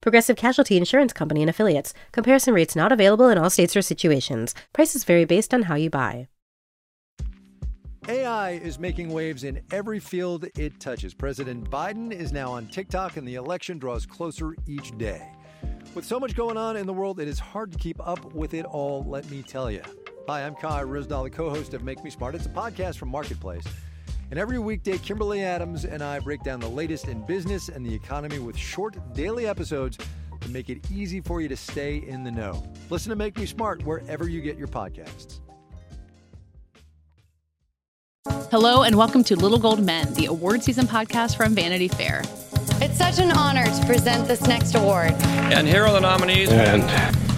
Progressive Casualty Insurance Company and Affiliates. Comparison rates not available in all states or situations. Prices vary based on how you buy. AI is making waves in every field it touches. President Biden is now on TikTok, and the election draws closer each day. With so much going on in the world, it is hard to keep up with it all, let me tell you. Hi, I'm Kai Ryssdal, the co host of Make Me Smart. It's a podcast from Marketplace. And every weekday, Kimberly Adams and I break down the latest in business and the economy with short daily episodes to make it easy for you to stay in the know. Listen to Make Me Smart wherever you get your podcasts. Hello, and welcome to Little Gold Men, the award season podcast from Vanity Fair. It's such an honor to present this next award. And here are the nominees. And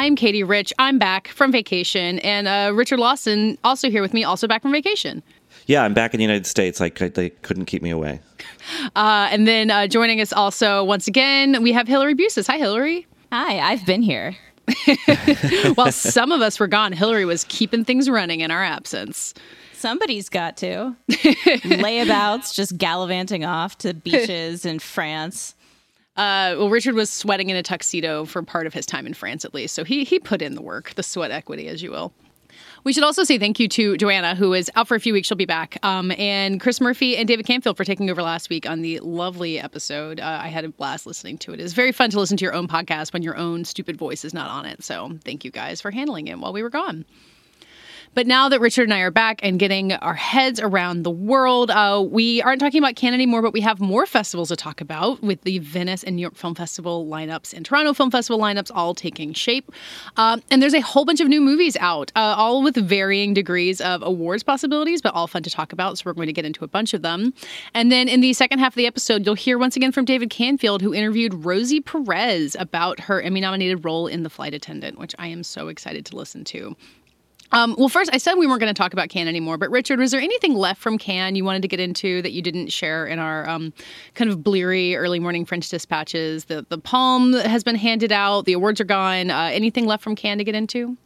I'm Katie Rich. I'm back from vacation, and uh, Richard Lawson also here with me, also back from vacation. Yeah, I'm back in the United States. Like they couldn't keep me away. Uh, and then uh, joining us also once again, we have Hillary Busis. Hi, Hillary. Hi, I've been here. While some of us were gone, Hillary was keeping things running in our absence. Somebody's got to. Layabouts, just gallivanting off to beaches in France. Uh, well, Richard was sweating in a tuxedo for part of his time in France, at least. So he he put in the work, the sweat equity, as you will. We should also say thank you to Joanna, who is out for a few weeks. She'll be back. Um, and Chris Murphy and David Canfield for taking over last week on the lovely episode. Uh, I had a blast listening to it. It's very fun to listen to your own podcast when your own stupid voice is not on it. So thank you guys for handling it while we were gone. But now that Richard and I are back and getting our heads around the world, uh, we aren't talking about Cannes anymore, but we have more festivals to talk about with the Venice and New York Film Festival lineups and Toronto Film Festival lineups all taking shape. Um, and there's a whole bunch of new movies out, uh, all with varying degrees of awards possibilities, but all fun to talk about. So we're going to get into a bunch of them. And then in the second half of the episode, you'll hear once again from David Canfield, who interviewed Rosie Perez about her Emmy nominated role in The Flight Attendant, which I am so excited to listen to. Um, well, first, I said we weren't going to talk about Cannes anymore, but Richard, was there anything left from Cannes you wanted to get into that you didn't share in our um, kind of bleary early morning French dispatches? The the palm has been handed out, the awards are gone. Uh, anything left from Cannes to get into?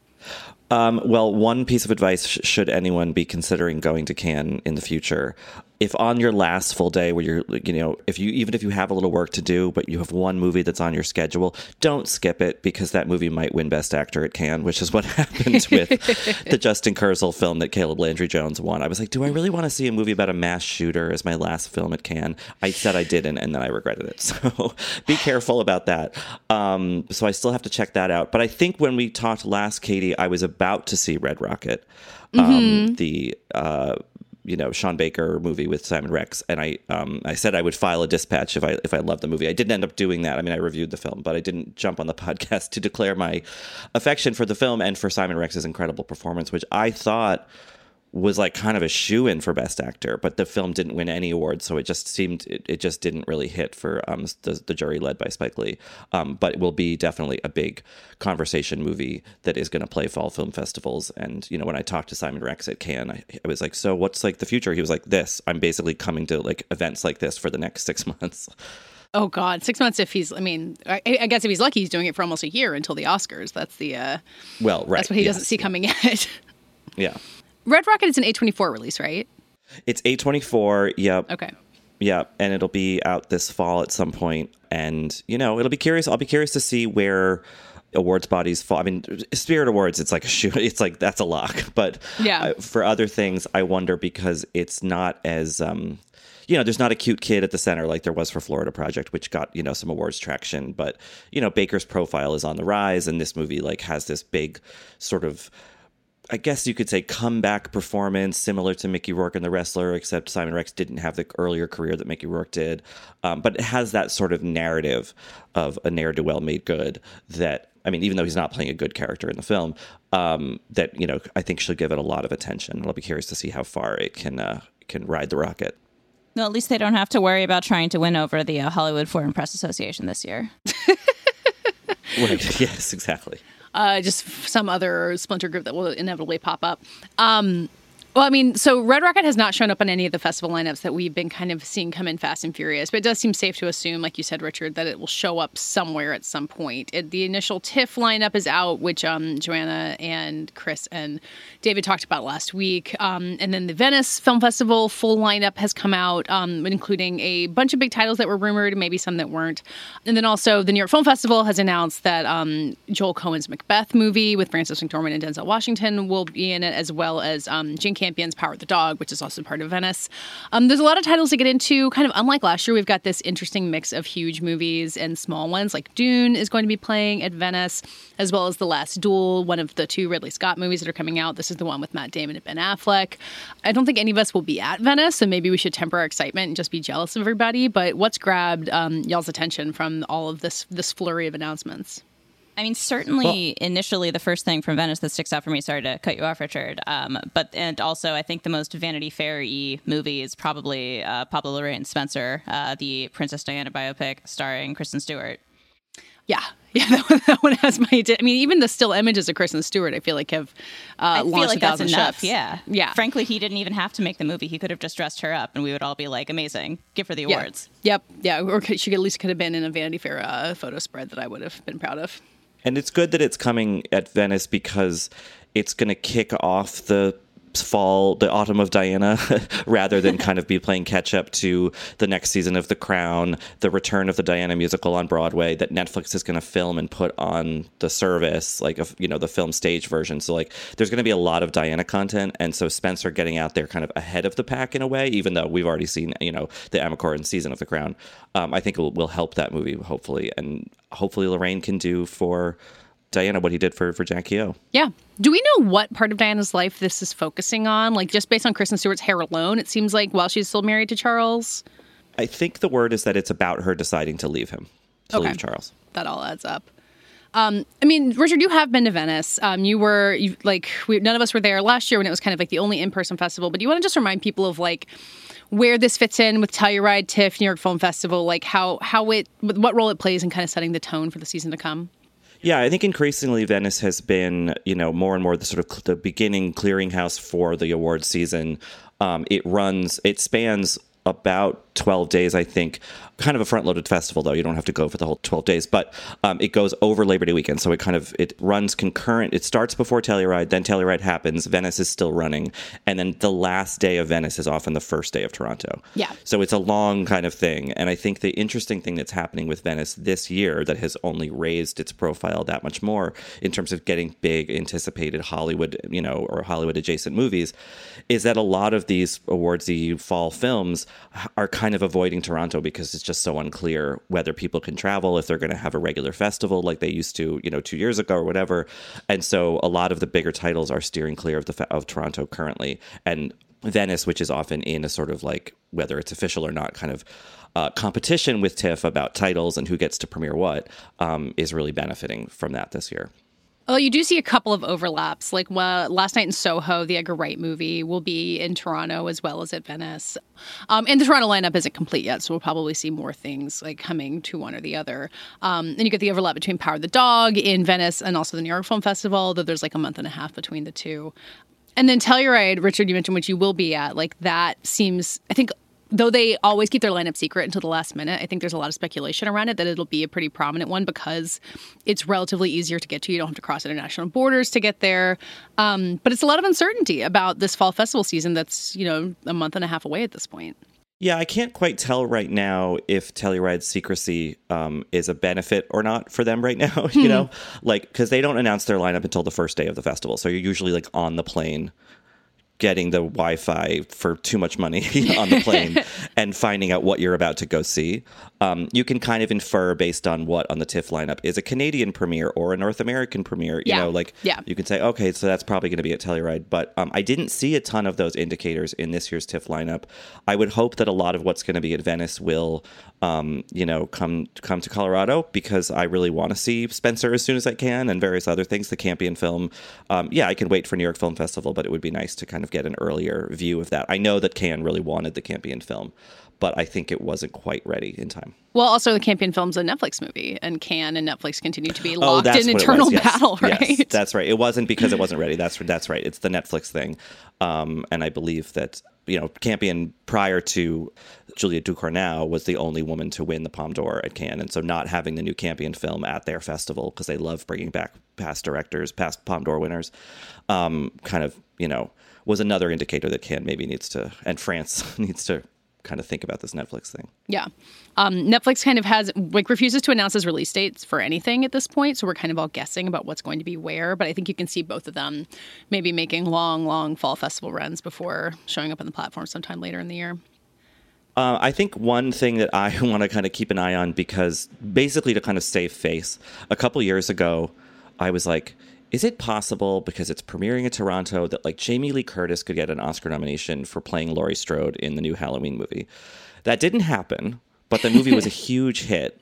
Um, well, one piece of advice sh- should anyone be considering going to Cannes in the future if on your last full day where you're you know if you even if you have a little work to do but you have one movie that's on your schedule don't skip it because that movie might win best actor at Cannes which is what happened with the Justin Kurzel film that Caleb Landry Jones won. I was like do I really want to see a movie about a mass shooter as my last film at Cannes? I said I didn't and then I regretted it. So be careful about that. Um, so I still have to check that out. But I think when we talked last Katie I was about to see Red Rocket um, mm-hmm. the uh, you know Sean Baker movie with Simon Rex, and I um, I said I would file a dispatch if I if I loved the movie. I didn't end up doing that. I mean, I reviewed the film, but I didn't jump on the podcast to declare my affection for the film and for Simon Rex's incredible performance, which I thought was like kind of a shoe in for best actor, but the film didn't win any awards, so it just seemed it, it just didn't really hit for um, the, the jury led by Spike Lee. Um, but it will be definitely a big conversation movie that is going to play fall film festivals. And you know, when I talked to Simon Rex at Cannes, I, I was like, "So what's like the future?" He was like, "This. I'm basically coming to like events like this for the next six months." Oh God, six months. If he's, I mean, I, I, guess if he's lucky, he's doing it for almost a year until the Oscars. That's the uh, well, right. That's what he yes. doesn't see coming yet. yeah. Red Rocket is an A24 release, right? It's A24. Yep. Okay. Yeah, and it'll be out this fall at some point, and you know it'll be curious. I'll be curious to see where awards bodies fall. I mean, Spirit Awards, it's like a shoe. It's like that's a lock. But yeah, uh, for other things, I wonder because it's not as um, you know, there's not a cute kid at the center like there was for Florida Project, which got you know some awards traction. But you know, Baker's profile is on the rise, and this movie like has this big sort of I guess you could say comeback performance similar to Mickey Rourke and The Wrestler, except Simon Rex didn't have the earlier career that Mickey Rourke did. Um, but it has that sort of narrative of a ne'er do well made good that, I mean, even though he's not playing a good character in the film, um, that, you know, I think she'll give it a lot of attention. I'll be curious to see how far it can, uh, can ride the rocket. No, at least they don't have to worry about trying to win over the uh, Hollywood Foreign Press Association this year. right. Yes, exactly uh, just some other splinter group that will inevitably pop up. Um, well, I mean, so Red Rocket has not shown up on any of the festival lineups that we've been kind of seeing come in Fast and Furious, but it does seem safe to assume, like you said, Richard, that it will show up somewhere at some point. It, the initial TIFF lineup is out, which um, Joanna and Chris and David talked about last week. Um, and then the Venice Film Festival full lineup has come out, um, including a bunch of big titles that were rumored, maybe some that weren't. And then also the New York Film Festival has announced that um, Joel Coen's Macbeth movie with Frances McDormand and Denzel Washington will be in it, as well as um, Jane Campion's Power the Dog, which is also part of Venice. Um, there's a lot of titles to get into. Kind of unlike last year, we've got this interesting mix of huge movies and small ones. Like Dune is going to be playing at Venice, as well as The Last Duel, one of the two Ridley Scott movies that are coming out. This is the one with Matt Damon and Ben Affleck. I don't think any of us will be at Venice, so maybe we should temper our excitement and just be jealous of everybody. But what's grabbed um, y'all's attention from all of this this flurry of announcements? I mean, certainly well, initially the first thing from Venice that sticks out for me. Sorry to cut you off, Richard. Um, but and also I think the most Vanity Fair y movie is probably uh, Pablo Larraín Spencer, uh, the Princess Diana biopic starring Kristen Stewart. Yeah, yeah, that one, that one has my. I mean, even the still images of Kristen Stewart, I feel like have uh, I launched feel like a thousand that's enough. ships. Yeah, yeah. Frankly, he didn't even have to make the movie. He could have just dressed her up, and we would all be like, "Amazing! Give her the Yeah. awards." Yep, yeah. Or could- she at least could have been in a Vanity Fair uh, photo spread that I would have been proud of. And it's good that it's coming at Venice because it's going to kick off the fall, the autumn of Diana, rather than kind of be playing catch up to the next season of The Crown, the return of the Diana musical on Broadway that Netflix is going to film and put on the service, like a, you know the film stage version. So like, there's going to be a lot of Diana content, and so Spencer getting out there kind of ahead of the pack in a way, even though we've already seen you know the Emma Corrin season of The Crown. Um, I think it will, will help that movie hopefully, and hopefully Larraín can do for. Diana, what he did for for Jackie O. Yeah. Do we know what part of Diana's life this is focusing on? Like, just based on Kristen Stewart's hair alone, it seems like while she's still married to Charles. I think the word is that it's about her deciding to leave him, to Okay. leave Charles. That all adds up. Um, I mean, Richard, you have been to Venice. Um, you were you, like, we, none of us were there last year when it was kind of like the only in-person festival. But do you want to just remind people of like where this fits in with Telluride, TIFF, New York Film Festival, like how how it what role it plays in kind of setting the tone for the season to come? Yeah, I think increasingly Venice has been, you know, more and more the sort of the beginning clearinghouse for the award season. Um, it runs, it spans about 12 days, I think. Kind of a front loaded festival, though. You don't have to go for the whole 12 days, but um, it goes over Labor Day weekend. So it kind of it runs concurrent. It starts before Telluride, then Telluride happens. Venice is still running. And then the last day of Venice is often the first day of Toronto. Yeah. So it's a long kind of thing. And I think the interesting thing that's happening with Venice this year that has only raised its profile that much more in terms of getting big, anticipated Hollywood, you know, or Hollywood adjacent movies is that a lot of these awardsy fall films are kind of avoiding Toronto because it's just so unclear whether people can travel, if they're going to have a regular festival like they used to, you know, two years ago or whatever. And so a lot of the bigger titles are steering clear of the of Toronto currently. And Venice, which is often in a sort of like whether it's official or not, kind of uh, competition with TIFF about titles and who gets to premiere what, um, is really benefiting from that this year. Well, you do see a couple of overlaps. Like well, last night in Soho, the Edgar Wright movie will be in Toronto as well as at Venice. Um, and the Toronto lineup isn't complete yet, so we'll probably see more things like coming to one or the other. Um, and you get the overlap between Power of the Dog in Venice and also the New York Film Festival, though there's like a month and a half between the two. And then Telluride, Richard, you mentioned which you will be at. Like that seems, I think, though they always keep their lineup secret until the last minute. I think there's a lot of speculation around it that it'll be a pretty prominent one because it's relatively easier to get to. You don't have to cross international borders to get there. Um, but it's a lot of uncertainty about this fall festival season. That's you know a month and a half away at this point. Yeah, I can't quite tell right now if Telluride's secrecy um, is a benefit or not for them right now. you know, like because they don't announce their lineup until the first day of the festival, so you're usually like on the plane getting the Wi-Fi for too much money on the plane and finding out what you're about to go see. Um, you can kind of infer based on what on the TIFF lineup is a Canadian premiere or a North American premiere. You Yeah. know, like Yeah. you can say, okay, so that's probably going to be at Telluride. But um, I didn't see a ton of those indicators in this year's TIFF lineup. I would hope that a lot of what's going to be at Venice will, um, you know, come come to Colorado because I really want to see Spencer as soon as I can and various other things. The Campion film, um, yeah, I can wait for New York Film Festival, but it would be nice to kind of get an earlier view of that. I know that Cannes really wanted the Campion film, but I think it wasn't quite ready in time. Well, also the Campion Film's a Netflix movie, and Cannes and Netflix continue to be Oh, locked that's in eternal. Yes. battle, right? Yes, that's right. It wasn't because it wasn't ready. That's that's right. It's the Netflix thing, um, and I believe that you know Campion prior to Julia Ducournau was the only woman to win the Palme d'Or at Cannes, and so not having the new Campion film at their festival because they love bringing back past directors, past Palme d'Or winners, um, kind of you know was another indicator that Cannes maybe needs to and France needs to kind of think about this Netflix thing. Yeah. Um, Netflix kind of has like refuses to announce his release dates for anything at this point, so we're kind of all guessing about what's going to be where. But I think you can see both of them maybe making long, long fall festival runs before showing up on the platform sometime later in the year. Uh, I think one thing that I want to kind of keep an eye on because basically to kind of save face, a couple years ago, I was like, is it possible because it's premiering in Toronto that like Jamie Lee Curtis could get an Oscar nomination for playing Laurie Strode in the new Halloween movie? That didn't happen, but the movie was a huge hit.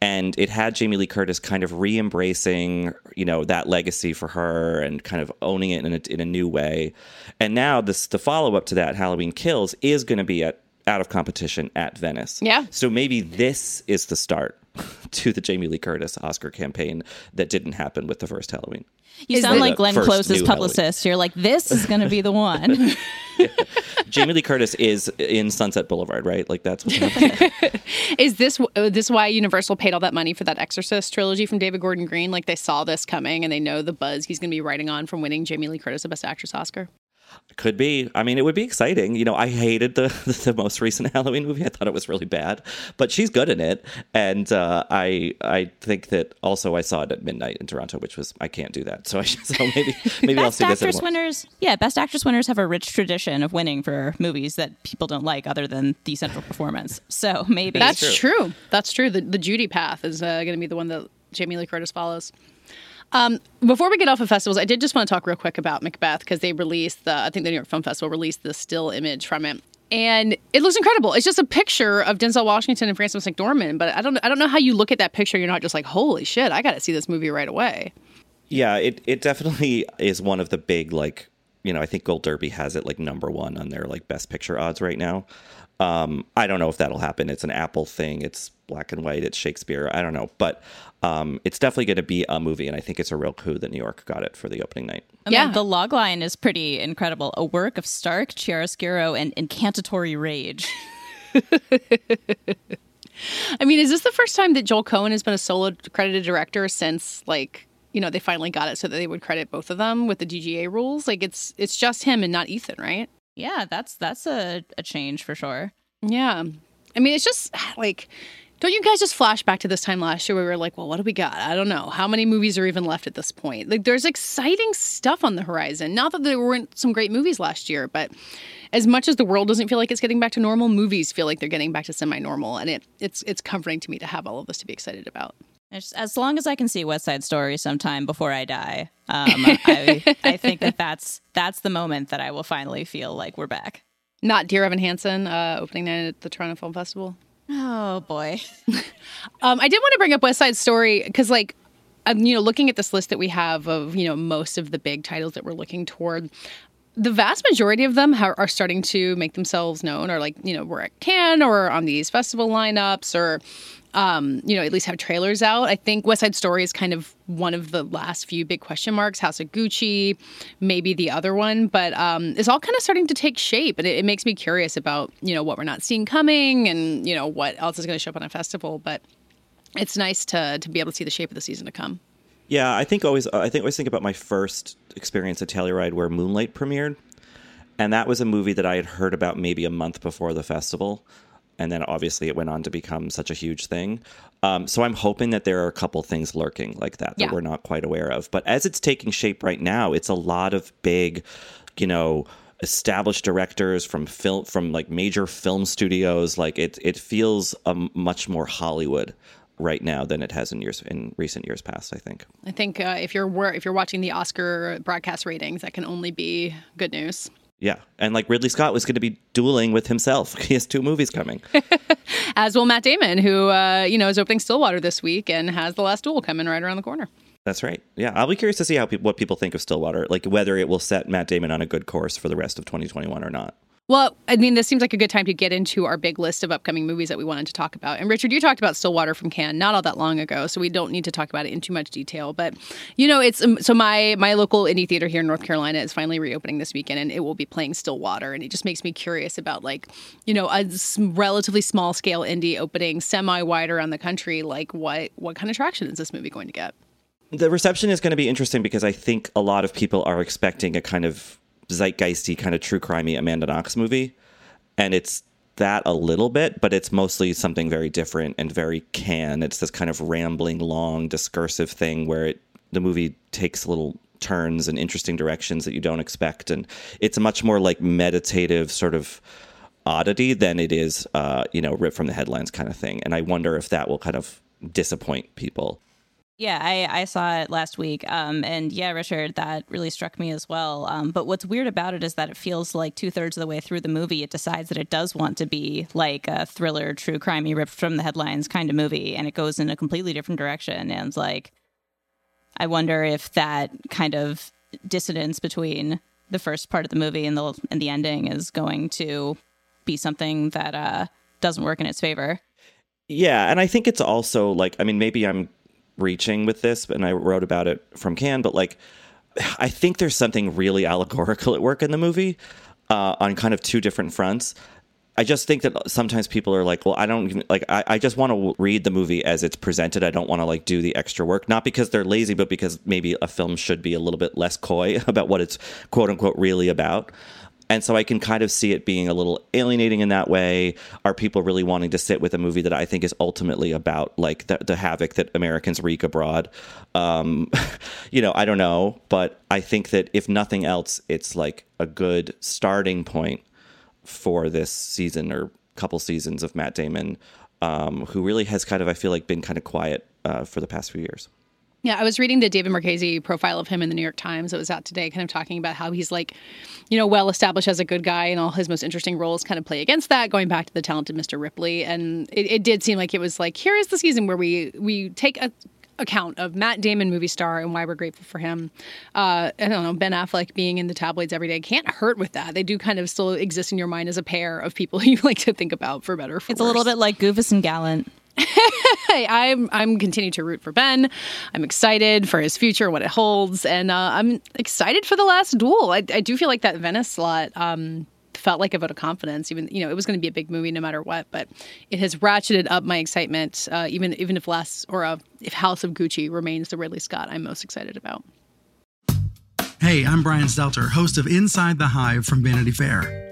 And it had Jamie Lee Curtis kind of re-embracing, you know, that legacy for her and kind of owning it in a, in a new way. And now this the follow-up to that, Halloween Kills, is going to be at out of competition at Venice. Yeah. So maybe this is the start to the Jamie Lee Curtis Oscar campaign that didn't happen with the first Halloween. You Is sound like Glenn Close's new publicist. You're like, this is going to be the one. Jamie Lee Curtis is in Sunset Boulevard, right? Like that's what's happening. Is this uh, this why Universal paid all that money for that Exorcist trilogy from David Gordon Green? Like they saw this coming and they know the buzz he's going to be riding on from winning Jamie Lee Curtis a Best Actress Oscar. Could be. I mean, it would be exciting. You know, I hated the the most recent Halloween movie. I thought it was really bad, but she's good in it, and uh, I I think that also I saw it at midnight in Toronto, which was I can't do that. So I so maybe maybe I'll Best see this. at actress winners, yeah, best actress winners have a rich tradition of winning for movies that people don't like, other than the central performance. So maybe That's true. That's true. The the Judy path is uh, going to be the one that Jamie Lee Curtis follows. Um, before we get off of festivals, I did just want to talk real quick about Macbeth because they released the I think the New York Film Festival released the still image from it. And it looks incredible. It's just a picture of Denzel Washington and Frances McDormand, but I don't I don't know how you look at that picture. You're not just like, holy shit, I got to see this movie right away. Yeah, it it definitely is one of the big like you know I think Gold Derby has it like number one on their like best picture odds right now. Um, I don't know if that'll happen. It's an Apple thing. It's black and white. It's Shakespeare. I don't know, but um, it's definitely going to be a movie, and I think it's a real coup that New York got it for the opening night. And yeah. the log line is pretty incredible. A work of stark chiaroscuro and incantatory rage. I mean, is this the first time that Joel Coen has been a solo credited director since like you know they finally got it so that they would credit both of them with the DGA rules? Like it's it's just him and not Ethan, right? Yeah, that's that's a, a change for sure. Yeah, I mean, it's just like. Don't you guys just flash back to this time last year where we were like, well, what do we got? I don't know. How many movies are even left at this point? Like, there's exciting stuff on the horizon. Not that there weren't some great movies last year, but as much as the world doesn't feel like it's getting back to normal, movies feel like they're getting back to semi-normal, and it it's it's comforting to me to have all of this to be excited about. As, as long as I can see West Side Story sometime before I die, um, I, I think that that's that's the moment that I will finally feel like we're back. Not Dear Evan Hansen uh, opening night at the Toronto Film Festival. Oh boy. um, I did want to bring up West Side Story because, like, I'm you know looking at this list that we have of you know most of the big titles that we're looking toward. The vast majority of them are starting to make themselves known, or like you know we're at Cannes or on these festival lineups, or um, you know at least have trailers out. I think West Side Story is kind of one of the last few big question marks. House of Gucci, maybe the other one, but um, it's all kind of starting to take shape, and it, it makes me curious about you know what we're not seeing coming, and you know what else is going to show up on a festival, but it's nice to to be able to see the shape of the season to come. Yeah, I think always I think always think about my first experience at Telluride where Moonlight premiered, and that was a movie that I had heard about maybe a month before the festival, and then obviously it went on to become such a huge thing. Um, so I'm hoping that there are a couple things lurking like that that Yeah. we're not quite aware of. But as it's taking shape right now, it's a lot of big, you know. established directors from film from like major film studios. Like it it feels um, much more Hollywood right now than it has in years in recent years past. I think. I think uh, if you're if you're watching the Oscar broadcast ratings, that can only be good news. Yeah, and like Ridley Scott was going to be dueling with himself. He has two movies coming. As will Matt Damon, who uh, you know is opening Stillwater this week and has the last duel coming right around the corner. That's right. Yeah, I'll be curious to see how people, what people think of Stillwater, like whether it will set Matt Damon on a good course for the rest of 2021 or not. Well, I mean, this seems like a good time to get into our big list of upcoming movies that we wanted to talk about. And Richard, you talked about Stillwater from Cannes not all that long ago, so we don't need to talk about it in too much detail. But you know, it's um, so my my local indie theater here in North Carolina is finally reopening this weekend, and it will be playing Stillwater, and it just makes me curious about like you know a relatively small scale indie opening semi wide around the country. Like what what kind of traction is this movie going to get? The reception is going to be interesting because I think a lot of people are expecting a kind of zeitgeisty kind of true crimey Amanda Knox movie, and it's that a little bit, but it's mostly something very different and very Cannes. It's this kind of rambling, long, discursive thing where it, the movie takes little turns and interesting directions that you don't expect, and it's a much more like meditative sort of oddity than it is, uh, you know, rip from the headlines kind of thing. And I wonder if that will kind of disappoint people. Yeah, I, I saw it last week. Um, and yeah, Richard, that really struck me as well. Um, but what's weird about it is that it feels like two thirds of the way through the movie, it decides that it does want to be like a thriller, true crimey, ripped from the headlines kind of movie. And it goes in a completely different direction. And like, I wonder if that kind of dissonance between the first part of the movie and the and the ending is going to be something that uh, doesn't work in its favor. Yeah, and I think it's also like I mean maybe I'm reaching with this, and I wrote about it from Cannes, but like, I think there's something really allegorical at work in the movie uh, on kind of two different fronts. I just think that sometimes people are like, well, I don't even, like, I, I just want to read the movie as it's presented. I don't want to like do the extra work, not because they're lazy, but because maybe a film should be a little bit less coy about what it's quote unquote really about. And so I can kind of see it being a little alienating in that way. Are people really wanting to sit with a movie that I think is ultimately about like the, the havoc that Americans wreak abroad? Um, you know, I don't know, but I think that if nothing else, it's like a good starting point for this season or couple seasons of Matt Damon, um, who really has kind of, I feel like, been kind of quiet uh, for the past few years. Yeah, I was reading the David Marchese profile of him in the New York Times. It was out today, kind of talking about how he's like, you know, well established as a good guy, and all his most interesting roles kind of play against that. Going back to the talented Mr. Ripley, and it, it did seem like it was like here is the season where we we take a account of Matt Damon movie star and why we're grateful for him. Uh, I don't know, Ben Affleck being in the tabloids every day can't hurt with that. They do kind of still exist in your mind as a pair of people you like to think about for better. For it's worse. a little bit like Goofus and Gallant. I'm I'm continuing to root for Ben. I'm excited for his future, what it holds, and uh, I'm excited for the last duel. I, I do feel like that Venice slot um, felt like a vote of confidence. Even you know it was going to be a big movie no matter what, but it has ratcheted up my excitement. Uh, even even if last or uh, if House of Gucci remains the Ridley Scott I'm most excited about. Hey, I'm Brian Stelter, host of Inside the Hive from Vanity Fair.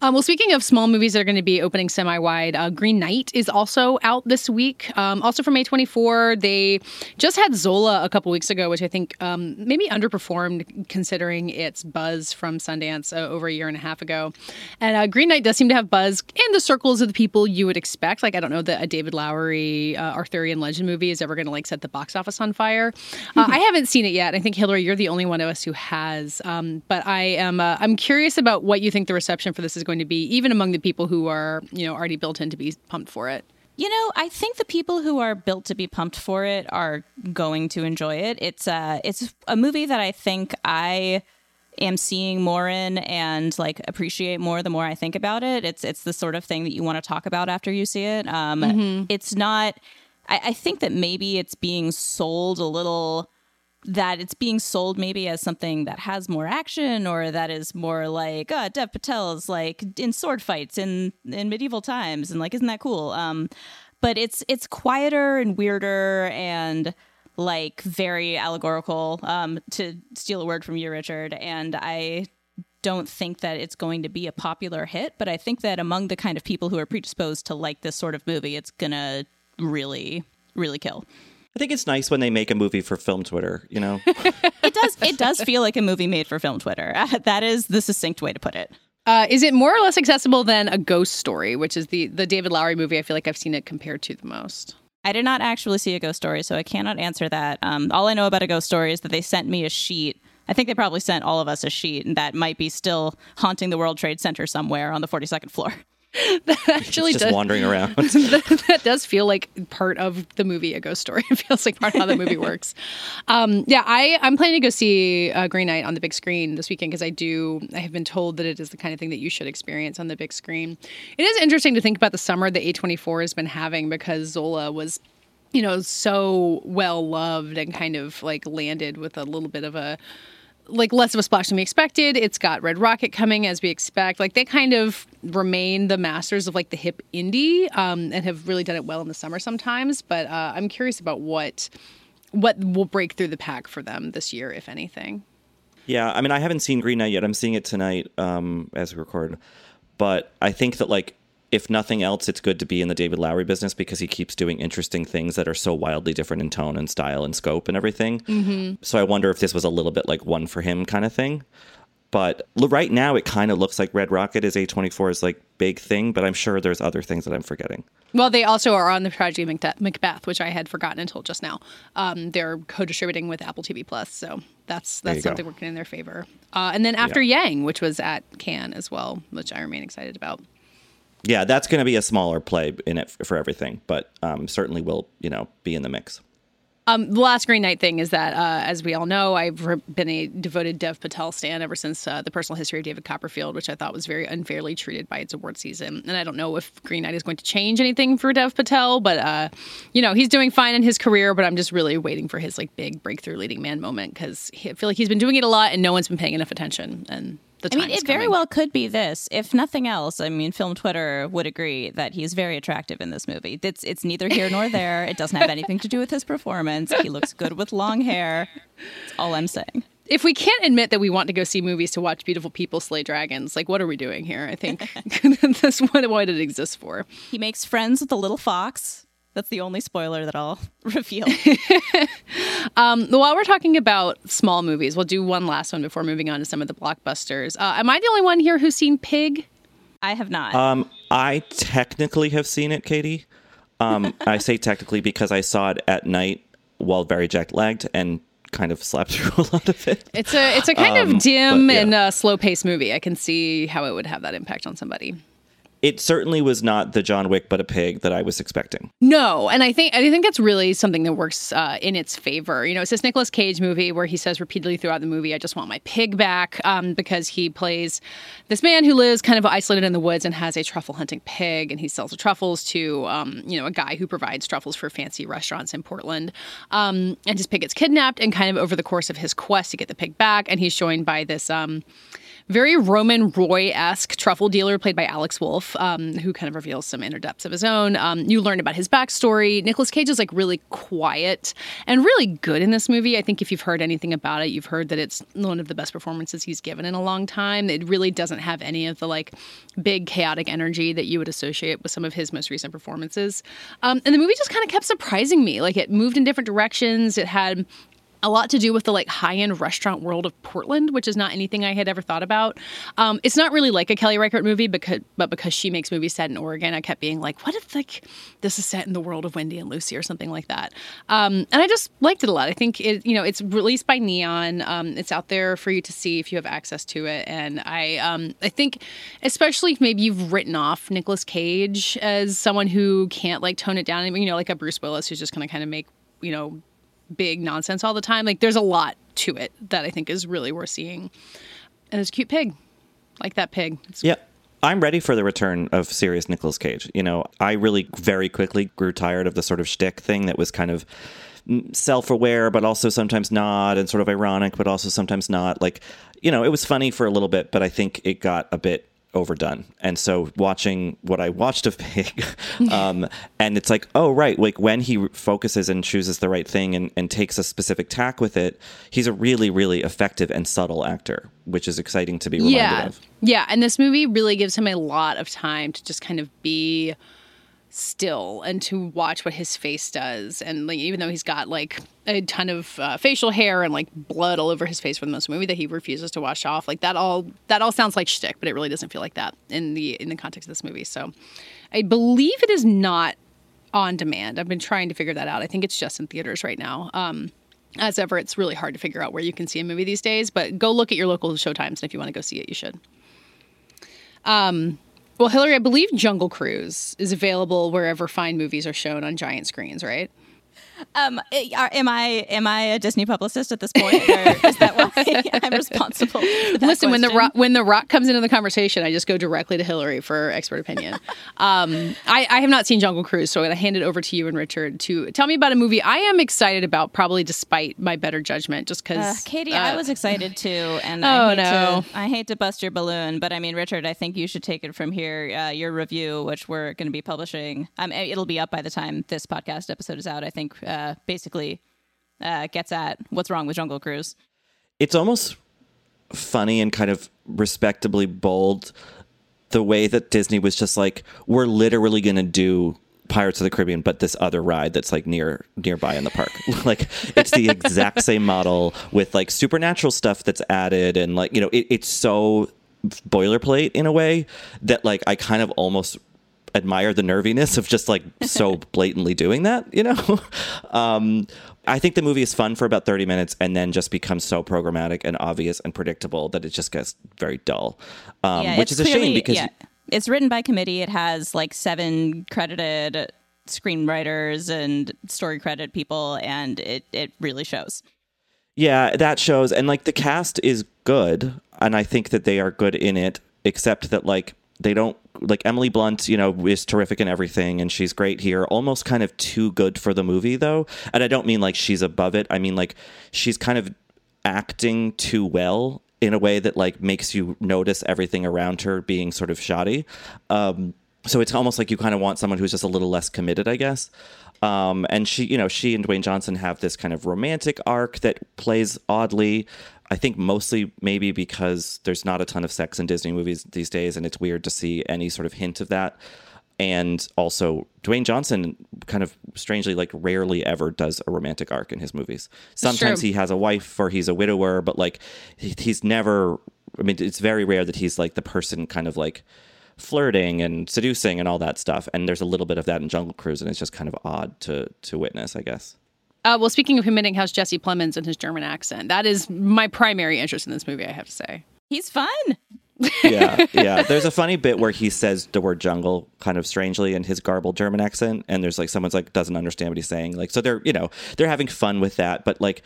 Um, well, speaking of small movies that are going to be opening semi-wide, uh, Green Knight is also out this week. Um, also from A24, they just had Zola a couple weeks ago, which I think um, maybe underperformed considering its buzz from Sundance uh, over a year and a half ago. And uh, Green Knight does seem to have buzz in the circles of the people you would expect. Like I don't know that a David Lowery uh, Arthurian legend movie is ever going to like set the box office on fire. Uh, I haven't seen it yet. I think Hillary, you're the only one of us who has. Um, but I am uh, I'm curious about what you think the reception for this is going to be, even among the people who are you know already built in to be pumped for it. You know, I think the people who are built to be pumped for it are going to enjoy it. It's uh it's a movie that I think I am seeing more in and like appreciate more the more I think about it. It's it's the sort of thing that you want to talk about after you see it. Um mm-hmm. it's not I, I think that maybe it's being sold a little that it's being sold maybe as something that has more action or that is more like uh, Dev Patel's like in sword fights in in medieval times and like isn't that cool? Um, but it's it's quieter and weirder and like very allegorical. Um, to steal a word from you, Richard, and I don't think that it's going to be a popular hit, but I think that among the kind of people who are predisposed to like this sort of movie, it's gonna really really kill. I think it's nice when they make a movie for film Twitter, you know? it does it does feel like a movie made for film Twitter. Uh, that is the succinct way to put it. Uh, is it more or less accessible than a Ghost Story, which is the the David Lowery movie? I feel like I've seen it compared to the most. I did not actually see a Ghost Story, so I cannot answer that. Um, all I know about a Ghost Story is that they sent me a sheet. I think they probably sent all of us a sheet, and that might be still haunting the World Trade Center somewhere on the 42nd floor. that actually just does, wandering around. that, that, does feel like part of the movie A Ghost Story. It feels like part of how the movie works. Um, yeah, I I'm planning to go see uh, Green Knight on the big screen this weekend because I do. I have been told that it is the kind of thing that you should experience on the big screen. It is interesting to think about the summer that A24 has been having because Zola was you know so well loved and kind of like landed with a little bit of a like less of a splash than we expected. It's got Red Rocket coming as we expect. Like they kind of remain the masters of like the hip indie um, and have really done it well in the summer sometimes. But uh, I'm curious about what what will break through the pack for them this year, if anything. Yeah, I mean, I haven't seen Green Knight yet. I'm seeing it tonight um, as we record. But I think that like if nothing else, it's good to be in the David Lowery business because he keeps doing interesting things that are so wildly different in tone and style and scope and everything. Mm-hmm. So I wonder if this was a little bit like one for him kind of thing. But right now, it kind of looks like Red Rocket is A24's like big thing, but I'm sure there's other things that I'm forgetting. Well, they also are on the tragedy of Macbeth, which I had forgotten until just now. Um, they're co-distributing with Apple TV Plus, so that's that's something go. working in their favor. Uh, and then After yeah. Yang, which was at Cannes as well, which I remain excited about yeah, that's going to be a smaller play in it for everything, but um, certainly will you know be in the mix. Um, the last Green Knight thing is that, uh, as we all know, I've been a devoted Dev Patel stan ever since uh, the personal history of David Copperfield, which I thought was very unfairly treated by its award season. And I don't know if Green Knight is going to change anything for Dev Patel, but uh, you know he's doing fine in his career. But I'm just really waiting for his like big breakthrough leading man moment because I feel like he's been doing it a lot and no one's been paying enough attention. And I mean, it very well could be this. If nothing else, I mean, film Twitter would agree that he's very attractive in this movie. It's it's neither here nor there. It doesn't have anything to do with his performance. He looks good with long hair. That's all I'm saying. If we can't admit that we want to go see movies to watch beautiful people slay dragons, like what are we doing here? I think that's what, what it exists for. He makes friends with the little fox. That's the only spoiler that I'll reveal. um, while we're talking about small movies, we'll do one last one before moving on to some of the blockbusters. Uh, am I the only one here who's seen Pig? I have not. Um, I technically have seen it, Katie. Um, I say technically because I saw it at night while very jet lagged and kind of slept through a lot of it. It's a it's a kind um, of dim but, yeah. and uh, slow paced movie. I can see how it would have that impact on somebody it certainly was not the John Wick but a pig that I was expecting. No, and I think I think that's really something that works uh, in its favor. You know, it's this Nicolas Cage movie where he says repeatedly throughout the movie, "I just want my pig back," um, because he plays this man who lives kind of isolated in the woods and has a truffle hunting pig, and he sells the truffles to um, you know a guy who provides truffles for fancy restaurants in Portland. Um, and his pig gets kidnapped, and kind of over the course of his quest to get the pig back, and he's joined by this um, very Roman Roy esque truffle dealer played by Alex Wolff, um, who kind of reveals some inner depths of his own. Um, you learn about his backstory. Nicolas Cage is like really quiet and really good in this movie. I think if you've heard anything about it, you've heard that it's one of the best performances he's given in a long time. It really doesn't have any of the like big chaotic energy that you would associate with some of his most recent performances. Um, and the movie just kind of kept surprising me. Like it moved in different directions. It had a lot to do with the like high-end restaurant world of Portland, which is not anything I had ever thought about. Um, it's not really like a Kelly Reichardt movie, because but because she makes movies set in Oregon, I kept being like, what if like this is set in the world of Wendy and Lucy or something like that? Um, and I just liked it a lot. I think it, you know, it's released by Neon. Um, it's out there for you to see if you have access to it, and I, um, I think, especially if maybe you've written off Nicolas Cage as someone who can't like tone it down. You know, like a Bruce Willis who's just going to kind of make you know big nonsense all the time. Like there's a lot to it that I think is really worth seeing. And it's a cute pig. Like that pig. It's yeah. I'm ready for the return of serious Nicolas Cage. You know, I really very quickly grew tired of the sort of shtick thing that was kind of mm, self-aware but also sometimes not and sort of ironic but also sometimes not like you know it was funny for a little bit but i think it got a bit overdone. And so watching what I watched of Pig, um, and it's like, oh, right, like when he focuses and chooses the right thing and, and takes a specific tack with it, he's a really, really effective and subtle actor, which is exciting to be reminded yeah. of. Yeah. And this movie really gives him a lot of time to just kind of be still and to watch what his face does. And like even though he's got like a ton of uh, facial hair and like blood all over his face for the most of the movie that he refuses to wash off like that all that all sounds like shtick but it really doesn't feel like that in the in the context of this movie. So I believe it is not on demand. I've been trying to figure that out. I think it's just in theaters right now. Um as ever it's really hard to figure out where you can see a movie these days but go look at your local showtimes and if you want to go see it you should. Um well, Hillary, I believe Jungle Cruise is available wherever fine movies are shown on giant screens, right? Um, am I am I a Disney publicist at this point, or is that why I'm responsible? Listen, question? when the rock, when the Rock comes into the conversation, I just go directly to Hillary for expert opinion. um, I, I, have not seen Jungle Cruise, so I'm going to hand it over to you and Richard to tell me about a movie I am excited about, probably despite my better judgment, just because. Uh, Katie, uh, I was excited too, and oh I hate no, to, I hate to bust your balloon, but I mean, Richard, I think you should take it from here. Uh, your review, which we're going to be publishing, um, it'll be up by the time this podcast episode is out. I think uh, basically uh, gets at what's wrong with Jungle Cruise. It's almost funny and kind of respectably bold the way that Disney was just like, we're literally going to do Pirates of the Caribbean, but this other ride that's like near nearby in the park. like it's the exact same model with like supernatural stuff that's added, and like you know, it, it's so boilerplate in a way that like I kind of almost admire the nerviness of just like so blatantly doing that, you know? um, I think the movie is fun for about 30 minutes and then just becomes so programmatic and obvious and predictable that it just gets very dull, um, yeah, which is a shame because. Yeah. It's written by committee. It has like seven credited screenwriters and story credit people, and it, it really shows. Yeah, that shows. And like the cast is good. And I think that they are good in it, except that like they don't like Emily Blunt, you know, is terrific in everything and she's great here. Almost kind of too good for the movie though. And I don't mean like she's above it. I mean like she's kind of acting too well in a way that like makes you notice everything around her being sort of shoddy. Um, so it's almost like you kind of want someone who's just a little less committed, I guess. Um, and she, you know, she and Dwayne Johnson have this kind of romantic arc that plays oddly. I think mostly maybe because there's not a ton of sex in Disney movies these days, and it's weird to see any sort of hint of that. And also, Dwayne Johnson kind of strangely, like, rarely ever does a romantic arc in his movies. Sometimes he has a wife or he's a widower, but like, he's never. I mean, it's very rare that he's like the person kind of like flirting and seducing and all that stuff. And there's a little bit of that in Jungle Cruise, and it's just kind of odd to to witness, I guess. Uh, well, speaking of committing, how's Jesse Plemons and his German accent? That is my primary interest in this movie. I have to say, he's fun. yeah, yeah. There's a funny bit where he says the word jungle kind of strangely in his garbled German accent, and there's like someone's like doesn't understand what he's saying. Like, so they're you know they're having fun with that, but like,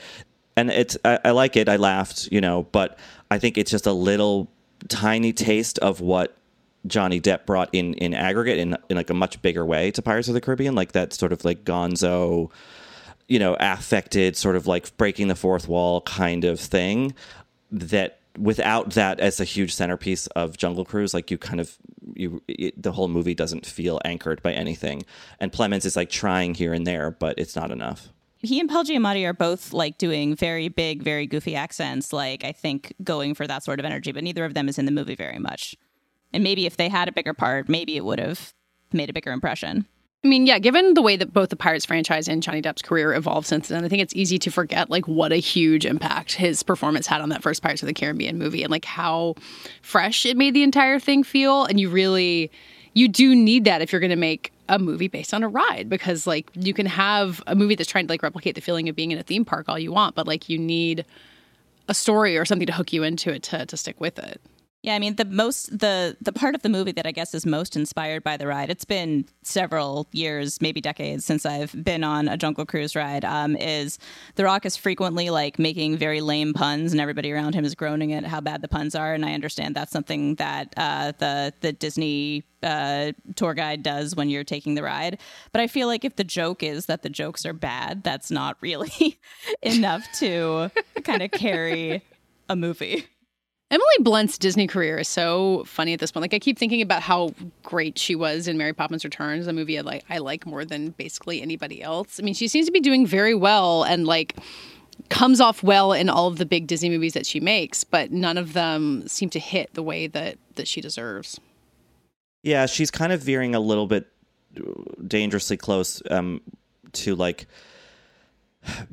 and it's I, I like it. I laughed, you know, but I think it's just a little tiny taste of what Johnny Depp brought in in aggregate in in like a much bigger way to Pirates of the Caribbean, like that sort of like Gonzo, you know, affected sort of like breaking the fourth wall kind of thing that without that as a huge centerpiece of Jungle Cruise, like you kind of you it, the whole movie doesn't feel anchored by anything. And Plemons is like trying here and there, but it's not enough. He and Paul Giamatti are both like doing very big, very goofy accents. Like I think going for that sort of energy, but neither of them is in the movie very much. And maybe if they had a bigger part, maybe it would have made a bigger impression. I mean, yeah, given the way that both the Pirates franchise and Johnny Depp's career evolved since then, I think it's easy to forget like what a huge impact his performance had on that first Pirates of the Caribbean movie and like how fresh it made the entire thing feel. And you really you do need that if you're going to make a movie based on a ride because like you can have a movie that's trying to like replicate the feeling of being in a theme park all you want, but like you need a story or something to hook you into it to to stick with it. Yeah, I mean the most the the part of the movie that I guess is most inspired by the ride. It's been several years, maybe decades, since I've been on a Jungle Cruise ride. Um, is The Rock is frequently like making very lame puns, and everybody around him is groaning at how bad the puns are. And I understand that's something that uh, the the Disney uh, tour guide does when you're taking the ride. But I feel like if the joke is that the jokes are bad, that's not really enough to kind of carry a movie. Emily Blunt's Disney career is so funny at this point. Like I keep thinking about how great she was in Mary Poppins Returns, a movie I like I like more than basically anybody else. I mean, she seems to be doing very well and like comes off well in all of the big Disney movies that she makes, but none of them seem to hit the way that that she deserves. Yeah, she's kind of veering a little bit dangerously close um, to like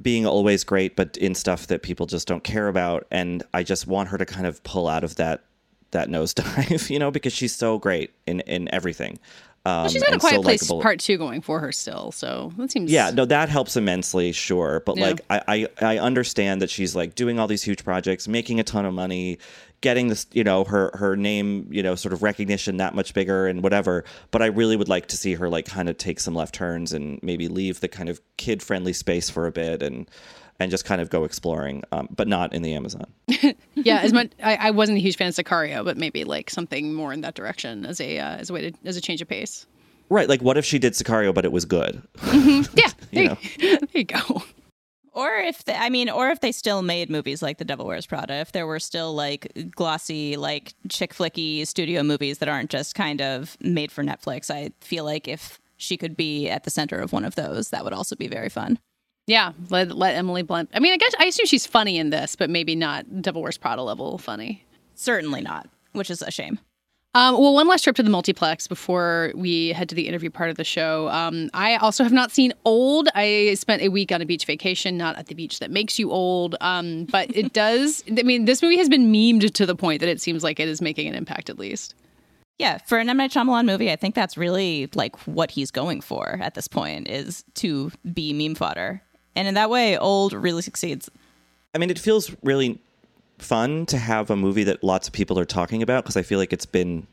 being always great, but in stuff that people just don't care about. And I just want her to kind of pull out of that that nosedive, you know, because she's so great in in everything. Um, well, she's got a quiet so place likable. part two going for her still, so that seems. Yeah, no, that helps immensely, sure. But yeah. like, I, I I understand that she's like doing all these huge projects, making a ton of money, getting this, you know, her her name, you know, sort of recognition that much bigger and whatever. But I really would like to see her like kind of take some left turns and maybe leave the kind of kid friendly space for a bit and and just kind of go exploring, um, but not in the Amazon. yeah, as much I, I, wasn't a huge fan of Sicario, but maybe like something more in that direction as a uh, as a way to as a change of pace. Right, like what if she did Sicario, but it was good? Mm-hmm. Yeah, you know. there you go. Or if they, I mean, or if they still made movies like The Devil Wears Prada, if there were still like glossy, like chick flicky studio movies that aren't just kind of made for Netflix, I feel like if she could be at the center of one of those, that would also be very fun. Yeah, let let Emily Blunt. I mean, I guess I assume she's funny in this, but maybe not Devil Wears Prada level funny. Certainly not, which is a shame. Um, well, one last trip to the multiplex before we head to the interview part of the show. Um, I also have not seen Old. I spent a week on a beach vacation, not at the beach that makes you old. Um, but it does. I mean, this movie has been memed to the point that it seems like it is making an impact, at least. Yeah, for an M Night Shyamalan movie, I think that's really like what he's going for at this point is to be meme fodder, and in that way, Old really succeeds. I mean, it feels really fun to have a movie that lots of people are talking about because I feel like it's been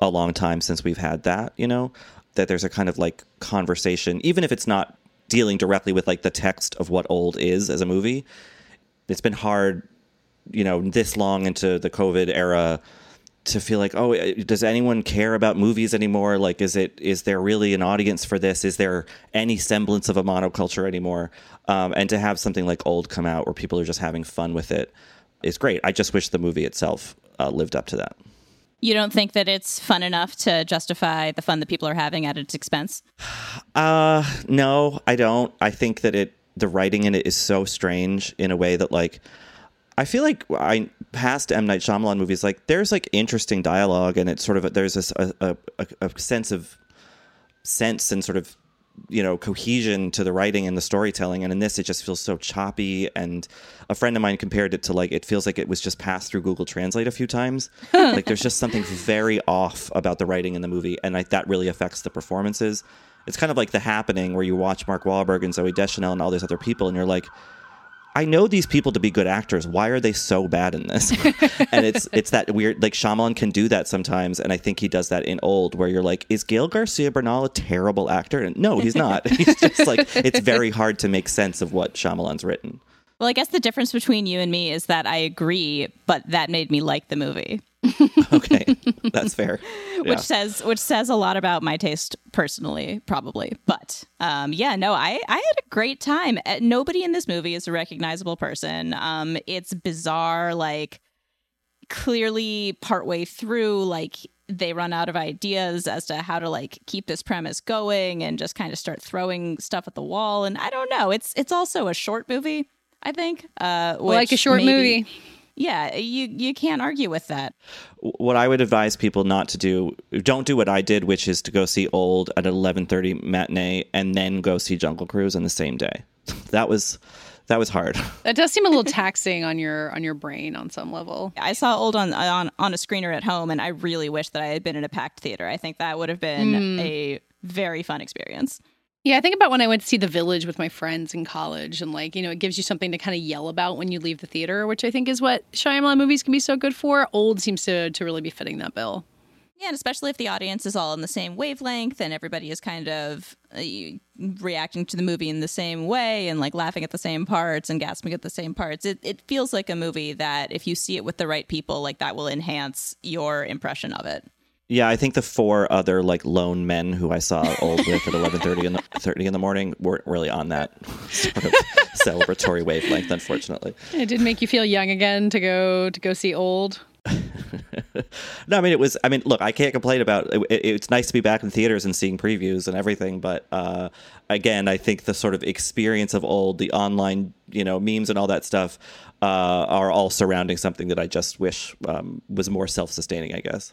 a long time since we've had that, you know, that there's a kind of like conversation, even if it's not dealing directly with like the text of what old is as a movie. It's been hard, you know, this long into the COVID era to feel like, oh, does anyone care about movies anymore? Like, is it is there really an audience for this? Is there any semblance of a monoculture anymore? Um, and to have something like Old come out where people are just having fun with it is great. I just wish the movie itself uh, lived up to that. You don't think that it's fun enough to justify the fun that people are having at its expense? Uh, no, I don't. I think that it the writing in it is so strange in a way that like I feel like I past M Night Shyamalan movies like there's like interesting dialogue and it's sort of a, there's this a, a, a sense of sense and sort of you know cohesion to the writing and the storytelling. And in this it just feels so choppy. And a friend of mine compared it to like it feels like it was just passed through google translate a few times. Like there's just something very off about the writing in the movie and like that really affects the performances. It's kind of like the happening where you watch mark Wahlberg and zooey Deschanel and all these other people and you're like I know these people to be good actors. Why are they so bad in this? and it's it's that weird like Shyamalan can do that sometimes, and I think he does that in Old, where you're like, is Gael Garcia Bernal a terrible actor? And no, he's not. he's just like it's very hard to make sense of what Shyamalan's written. Well, I guess the difference between you and me is that I agree, but that made me like the movie. okay, that's fair. Yeah. Which says which says a lot about my taste personally, probably. But um, yeah, no, I I had a great time. Uh, nobody in this movie is a recognizable person. Um, it's bizarre, like. clearly partway through like they run out of ideas as to how to like keep this premise going and just kind of start throwing stuff at the wall and i don't know it's it's also a short movie i think uh like a short maybe, movie yeah you you can't argue with that what i would advise people not to do don't do what i did which is to go see old at 11.30 matinee and then go see jungle cruise on the same day that was that was hard. That does seem a little taxing on your on your brain on some level. I saw old on on on a screener at home, and I really wish that I had been in a packed theater. I think that would have been mm. a very fun experience. Yeah, I think about when I went to see The Village with my friends in college, and like you know, it gives you something to kind of yell about when you leave the theater, which I think is what Shyamalan movies can be so good for. Old seems to to really be fitting that bill. Yeah, and especially if the audience is all in the same wavelength and everybody is kind of uh, reacting to the movie in the same way and like laughing at the same parts and gasping at the same parts. It, it feels like a movie that if you see it with the right people, like that will enhance your impression of it. Yeah, I think the four other like lone men who I saw old with at eleven thirty in the thirty in the morning weren't really on that sort of celebratory wavelength, unfortunately. It did make you feel young again to go to go see old. no, I mean it was. I mean, look, I can't complain about. It, it, it's nice to be back in theaters and seeing previews and everything, but uh, again, I think the sort of experience of old, the online, you know, memes and all that stuff, uh, are all surrounding something that I just wish um, was more self-sustaining. I guess.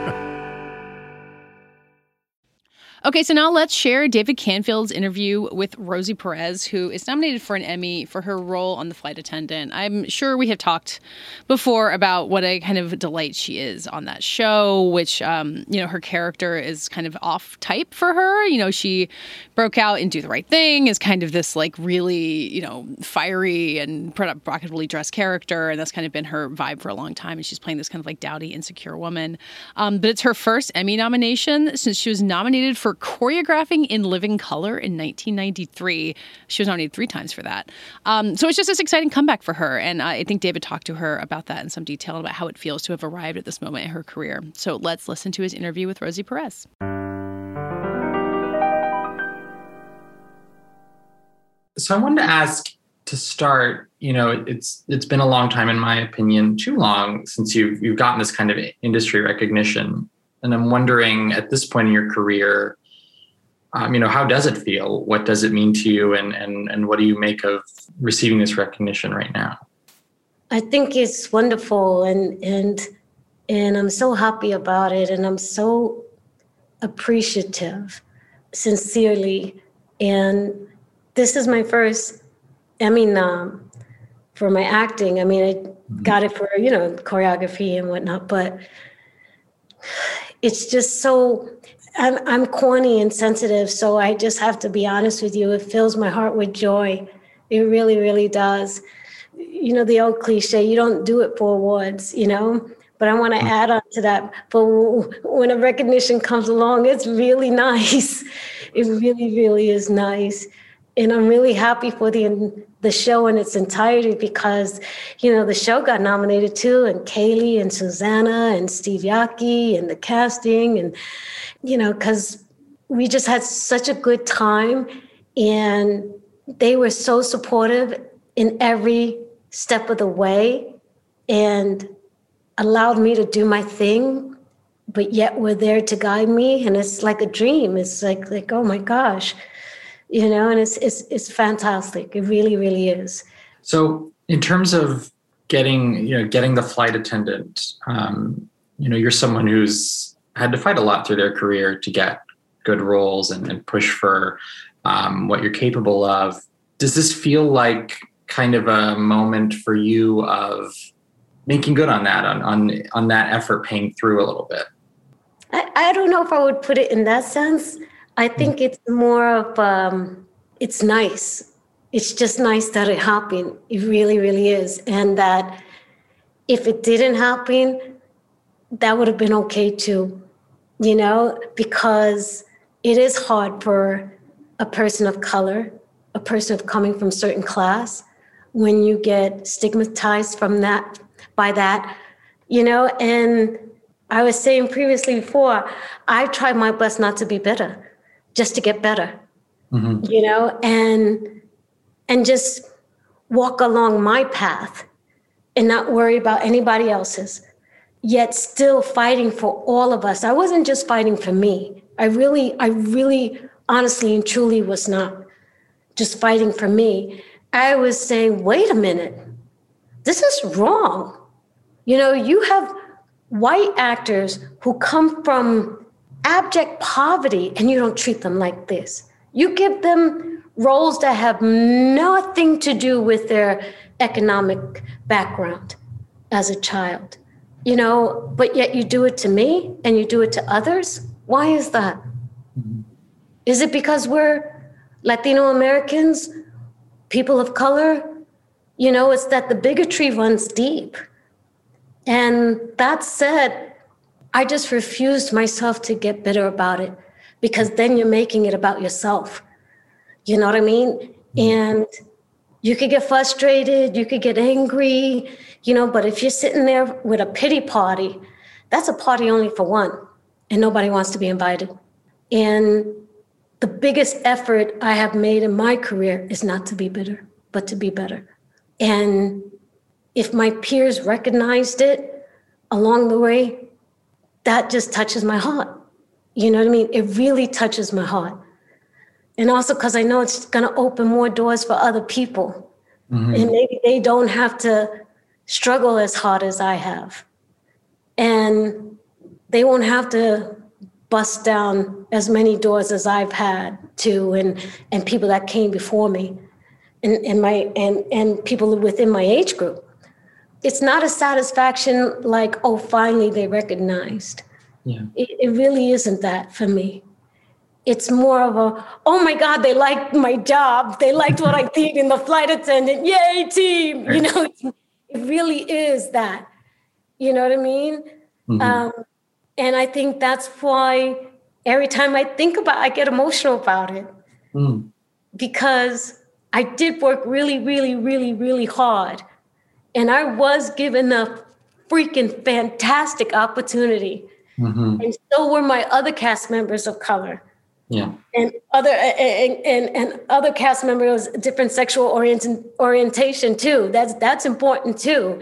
Okay, so now let's share David Canfield's interview with Rosie Perez, who is nominated for an Emmy for her role on The Flight Attendant. I'm sure we have talked before about what a kind of delight she is on that show, which, um, you know, her character is kind of off type for her. You know, she broke out in Do the Right Thing is kind of this, like, really, you know, fiery and provocatively dressed character. And that's kind of been her vibe for a long time. And she's playing this kind of like dowdy, insecure woman. Um, but it's her first Emmy nomination since she was nominated for for choreographing in living color in 1993. She was nominated three times for that. Um, so it's just this exciting comeback for her. And I think David talked to her about that in some detail about how it feels to have arrived at this moment in her career. So let's listen to his interview with Rosie Perez. So I wanted to ask to start, you know, it's it's been a long time, in my opinion, too long since you've you've gotten this kind of industry recognition. And I'm wondering at this point in your career, um, you know, how does it feel? What does it mean to you? And, and, and what do you make of receiving this recognition right now? I think it's wonderful and, and, and I'm so happy about it. And I'm so appreciative, sincerely. And this is my first Emmy nom for my acting. I mean, I mm-hmm. got it for, you know, choreography and whatnot, but it's just so I'm I'm corny and sensitive, so I just have to be honest with you. It fills my heart with joy. It really, really does. You know the old cliche: you don't do it for awards, you know. But I want to mm. add on to that. But when a recognition comes along, it's really nice. It really, really is nice, and I'm really happy for the the show in its entirety because you know the show got nominated too, and Kaley and Susanna and Steve Yockey and the casting and you know, because we just had such a good time and they were so supportive in every step of the way and allowed me to do my thing but yet were there to guide me. And it's like a dream. It's like like oh my gosh you know and it's it's it's fantastic it really really is so in terms of getting you know getting the flight attendant um, you know, you're someone who's had to fight a lot through their career to get good roles and, and push for um, what you're capable of. Does this feel like kind of a moment for you of making good on that, on on on that effort paying through a little bit? I, I don't know if I would put it in that sense. I think it's more of um, it's nice. It's just nice that it happened. It really, really is, and that if it didn't happen, that would have been okay too. You know, because it is hard for a person of color, a person of coming from certain class, when you get stigmatized from that by that, you know, and I was saying previously before, I tried my best not to be bitter, just to get better, mm-hmm. you know, and and just walk along my path and not worry about anybody else's. Yet still fighting for all of us. I wasn't just fighting for me. I really, I really, honestly and truly was not just fighting for me. I was saying, wait a minute, this is wrong. You know, you have white actors who come from abject poverty and you don't treat them like this. You give them roles that have nothing to do with their economic background as a child, you know, but yet you do it to me and you do it to others. Why is that? Is it because we're Latino Americans, people of color? You know, it's that the bigotry runs deep. And that said, I just refused myself to get bitter about it because then you're making it about yourself. You know what I mean? Mm-hmm. And you could get frustrated, you could get angry, you know, but if you're sitting there with a pity party, that's a party only for one, and nobody wants to be invited. And the biggest effort I have made in my career is not to be bitter, but to be better. And if my peers recognized it along the way, that just touches my heart. You know what I mean? It really touches my heart. And also because I know it's going to open more doors for other people. Mm-hmm. And maybe they don't have to struggle as hard as I have. And they won't have to bust down as many doors as I've had to and and people that came before me and, and my and and people within my age group. It's not a satisfaction like, oh, finally they recognized. Yeah. It, it really isn't that for me. It's more of a, oh my God, they liked my job. They liked what I did in the flight attendant. Yay, team. You know, it really is that. You know what I mean? Mm-hmm. Um, and I think that's why every time I think about it, I get emotional about it Mm. because I did work really, really, really, really hard. And I was given a freaking fantastic opportunity. Mm-hmm. And so were my other cast members of color Yeah. and other and, and, and other cast members of different sexual orient, orientation too. That's that's important too.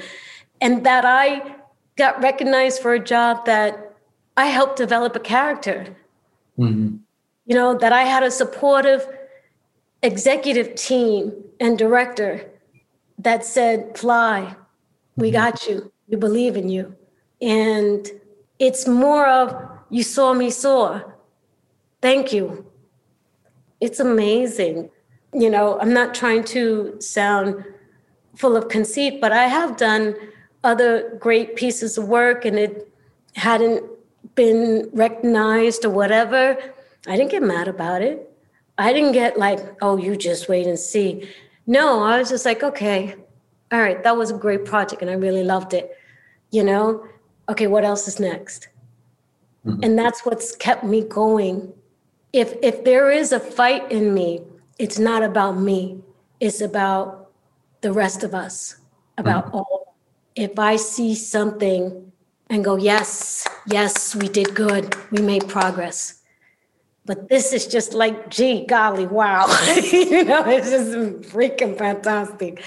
And that I got recognized for a job that I helped develop a character. Mm-hmm. You know, that I had a supportive executive team and director that said, Fly, we mm-hmm. got you. We believe in you. And it's more of you saw me soar. Thank you. It's amazing. You know, I'm not trying to sound full of conceit, but I have done other great pieces of work and it hadn't been recognized or whatever. I didn't get mad about it. I didn't get like, oh, you just wait and see. No, I was just like, okay, all right, that was a great project and I really loved it. You know, okay, what else is next? Mm-hmm. And that's what's kept me going. If if there is a fight in me, it's not about me. It's about the rest of us, about mm-hmm. all. If I see something and go, yes, yes, we did good, we made progress. But this is just like, gee, golly, wow. you know, it's just freaking fantastic.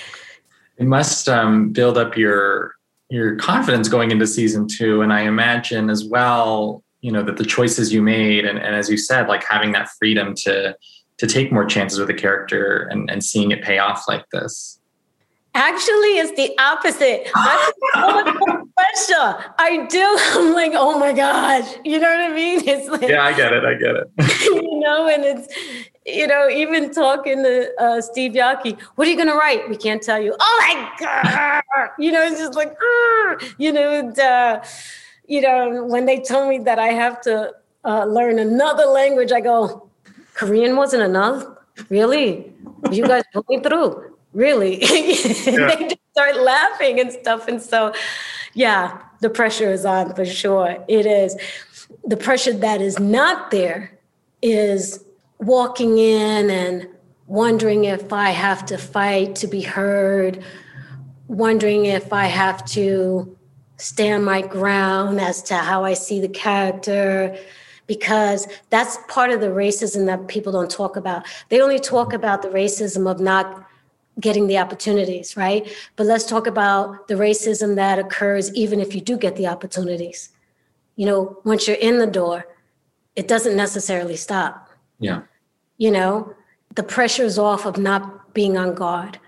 It must um, build up your your confidence going into season two, and I imagine as well, you know, that the choices you made, and, and as you said, like having that freedom to to take more chances with a character and, and seeing it pay off like this. Actually, it's the opposite. I'm so much more pressure. I do. I'm like, oh my gosh. You know what I mean? It's like Yeah, I get it. I get it. you know, and it's you know, even talking to uh, Steve Yockey, what are you gonna write? We can't tell you. Oh my god! You know, it's just like, "Argh!" you know, and, uh, you know, when they told me that I have to uh, learn another language, I go, Korean wasn't enough. Really? You guys put me through. Really? they just start laughing and stuff, and so, yeah, the pressure is on for sure. It is. The pressure that is not there is walking in and wondering if I have to fight to be heard, wondering if I have to stand my ground as to how I see the character, because that's part of the racism that people don't talk about. They only talk about the racism of not getting the opportunities, right? But let's talk about the racism that occurs even if you do get the opportunities. You know, once you're in the door, it doesn't necessarily stop Yeah. you know the pressure is off of not being on guard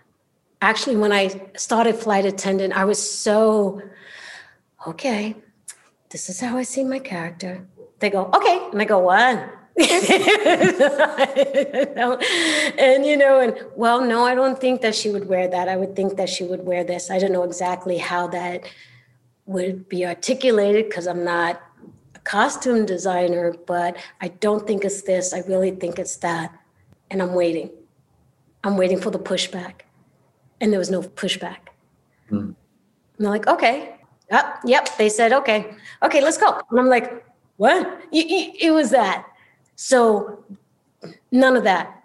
actually when i started flight attendant i was so okay this is how i see my character they go okay and i go what and you know and well no i don't think that she would wear that. I would think that she would wear this. I don't know exactly how that would be articulated because i'm not a costume designer but i don't think it's this. I really think it's that. And i'm waiting. I'm waiting for the pushback. And there was no pushback. Hmm. And they're like okay. Yep yep they said okay. Okay let's go. And i'm like what? It was that so none of that.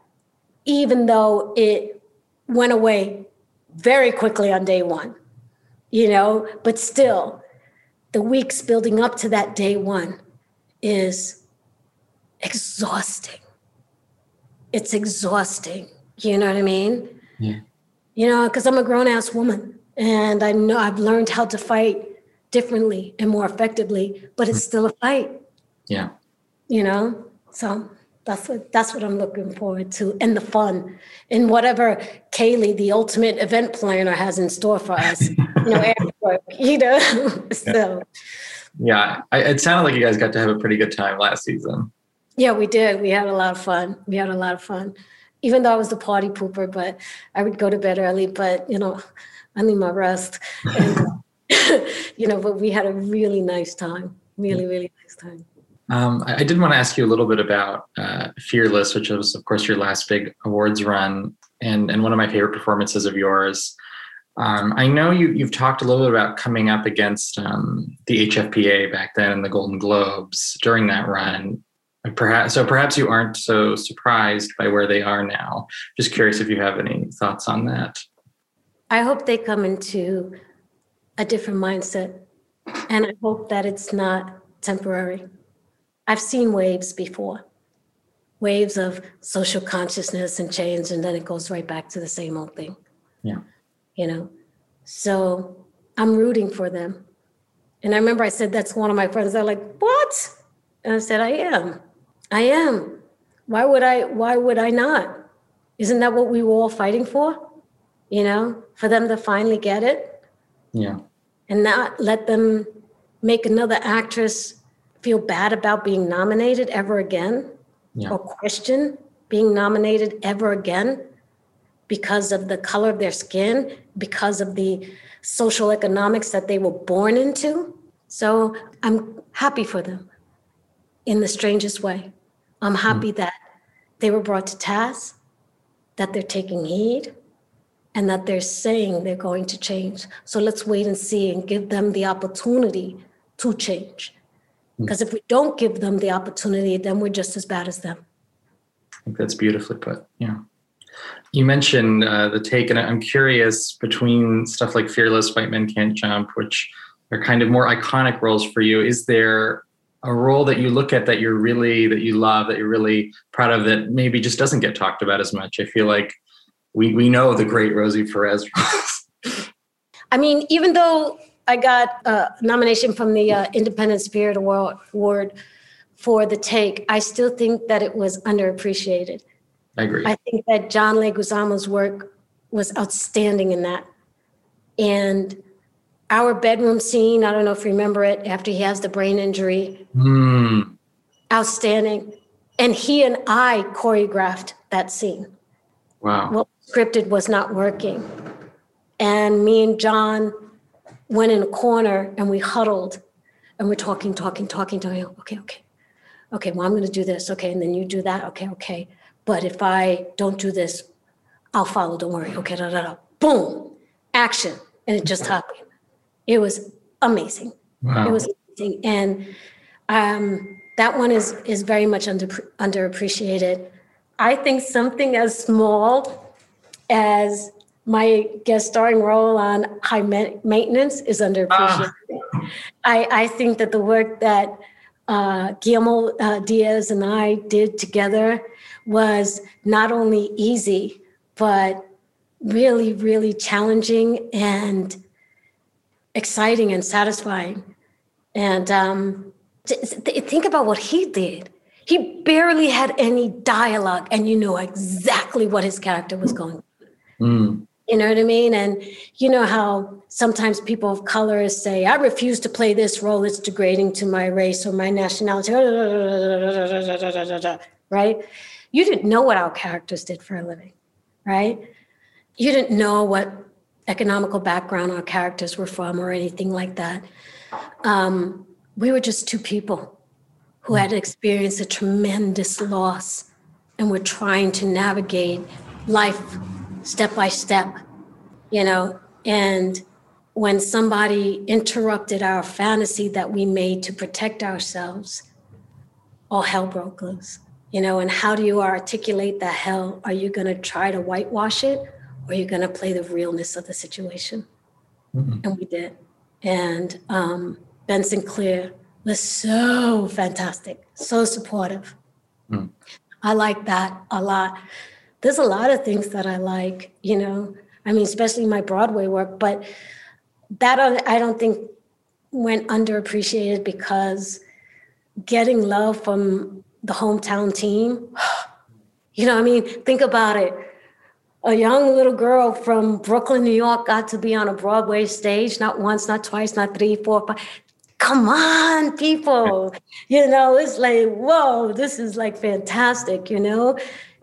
Even though it went away very quickly on day one you know but still the weeks building up to that day one is exhausting. It's exhausting you know what i mean? Yeah. you know because i'm a grown-ass woman and i know i've learned how to fight differently and more effectively but it's mm-hmm. still a fight. Yeah. you know so that's what that's what i'm looking forward to and the fun and whatever kaley the ultimate event planner has in store for us. You know after work, you know? So. Yeah. I, it sounded like you guys got to have a pretty good time last season. yeah we did. We had a lot of fun. We had a lot of fun. Even though i was the party pooper but i would go to bed early but you know i need my rest. And, you know but we had a really nice time. Really really nice time Um, I, I did want to ask you a little bit about uh, Fearless, which was, of course, your last big awards run, and and one of my favorite performances of yours. Um, I know you you've talked a little bit about coming up against um, the HFPA back then and the Golden Globes during that run. Perhaps so. Perhaps you aren't so surprised by where they are now. Just curious if you have any thoughts on that. I hope they come into a different mindset. And I hope that it's not temporary. I've seen waves before waves of social consciousness and change, and then it goes right back to the same old thing, Yeah. you know? So I'm rooting for them. And I remember I said that's one of my friends. They're like, what? And I said, I am. I am. Why would I why would I not? Isn't that what we were all fighting for? You know, for them to finally get it Yeah. and not let them make another actress feel bad about being nominated ever again Yeah. or question being nominated ever again because of the color of their skin, because of the social economics that they were born into. So I'm happy for them in the strangest way. I'm happy mm. that they were brought to task, that they're taking heed, and that they're saying they're going to change. So let's wait and see and give them the opportunity to change. Because if we don't give them the opportunity, then we're just as bad as them. I think that's beautifully put. Yeah. You mentioned uh, the take, and I'm curious between stuff like Fearless, White Men Can't Jump, which are kind of more iconic roles for you. Is there a role that you look at that you're really, that you love, that you're really proud of that maybe just doesn't get talked about as much? I feel like we, we know the great Rosie Perez roles. I mean, even though I got a nomination from the uh, Independent Spirit Award, for the take, I still think that it was underappreciated. I agree. I think that John Leguizamo's work was outstanding in that. And our bedroom scene. I don't know if you remember it after he has the brain injury. Mm. Outstanding. And he and I choreographed that scene. Wow. What scripted was not working. And me and John went in a corner and we huddled and we're talking, talking, talking, talking. Okay, okay. Okay, well, I'm going to do this. Okay, and then you do that. Okay, okay. But if I don't do this, I'll follow. Don't worry. Okay, da da da. Boom, action. And it just happened. It was amazing. Wow. It was amazing. And um, that one is is very much under underappreciated. I think something as small as my guest starring role on High Maintenance is underappreciated. Ah. I, I think that the work that uh, Guillermo uh, Diaz and I did together was not only easy, but really, really challenging and exciting and satisfying. And um, think about what he did. He barely had any dialogue, and you know exactly what his character was going. Mm. You know what I mean? And you know how sometimes people of color say, I refuse to play this role, it's degrading to my race or my nationality, right? You didn't know what our characters did for a living, right? You didn't know what economical background our characters were from or anything like that. Um, we were just two people who had experienced a tremendous loss and were trying to navigate life step by step, you know. And when somebody interrupted our fantasy that we made to protect ourselves, all hell broke loose, you know. And how do you articulate that hell? Are you going to try to whitewash it or are you going to play the realness of the situation? Mm-hmm. And we did. And um, Ben Sinclair was so fantastic, so supportive. Mm. I like that a lot there's a lot of things that I like, you know. I mean, especially my Broadway work, but that I don't think went underappreciated because getting love from the hometown team, you know, I mean, think about it. A young little girl from Brooklyn, New York got to be on a Broadway stage, not once, not twice, not three, four, five. Come on, people. You know, it's like, whoa, this is like fantastic, you know?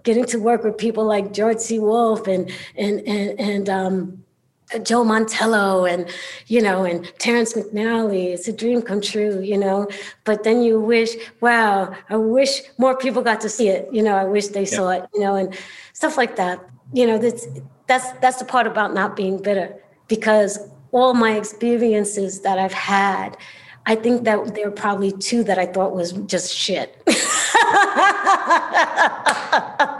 Getting to work with people like George C. Wolfe and and and and um, Joe Mantello and you know and Terrence McNally. It's a dream come true, you know. But then you wish, wow, I wish more people got to see it. You know, I wish they yeah. saw it. You know, and stuff like that. You know, that's that's that's the part about not being bitter because all my experiences that I've had, I think that there are probably two that I thought was just shit.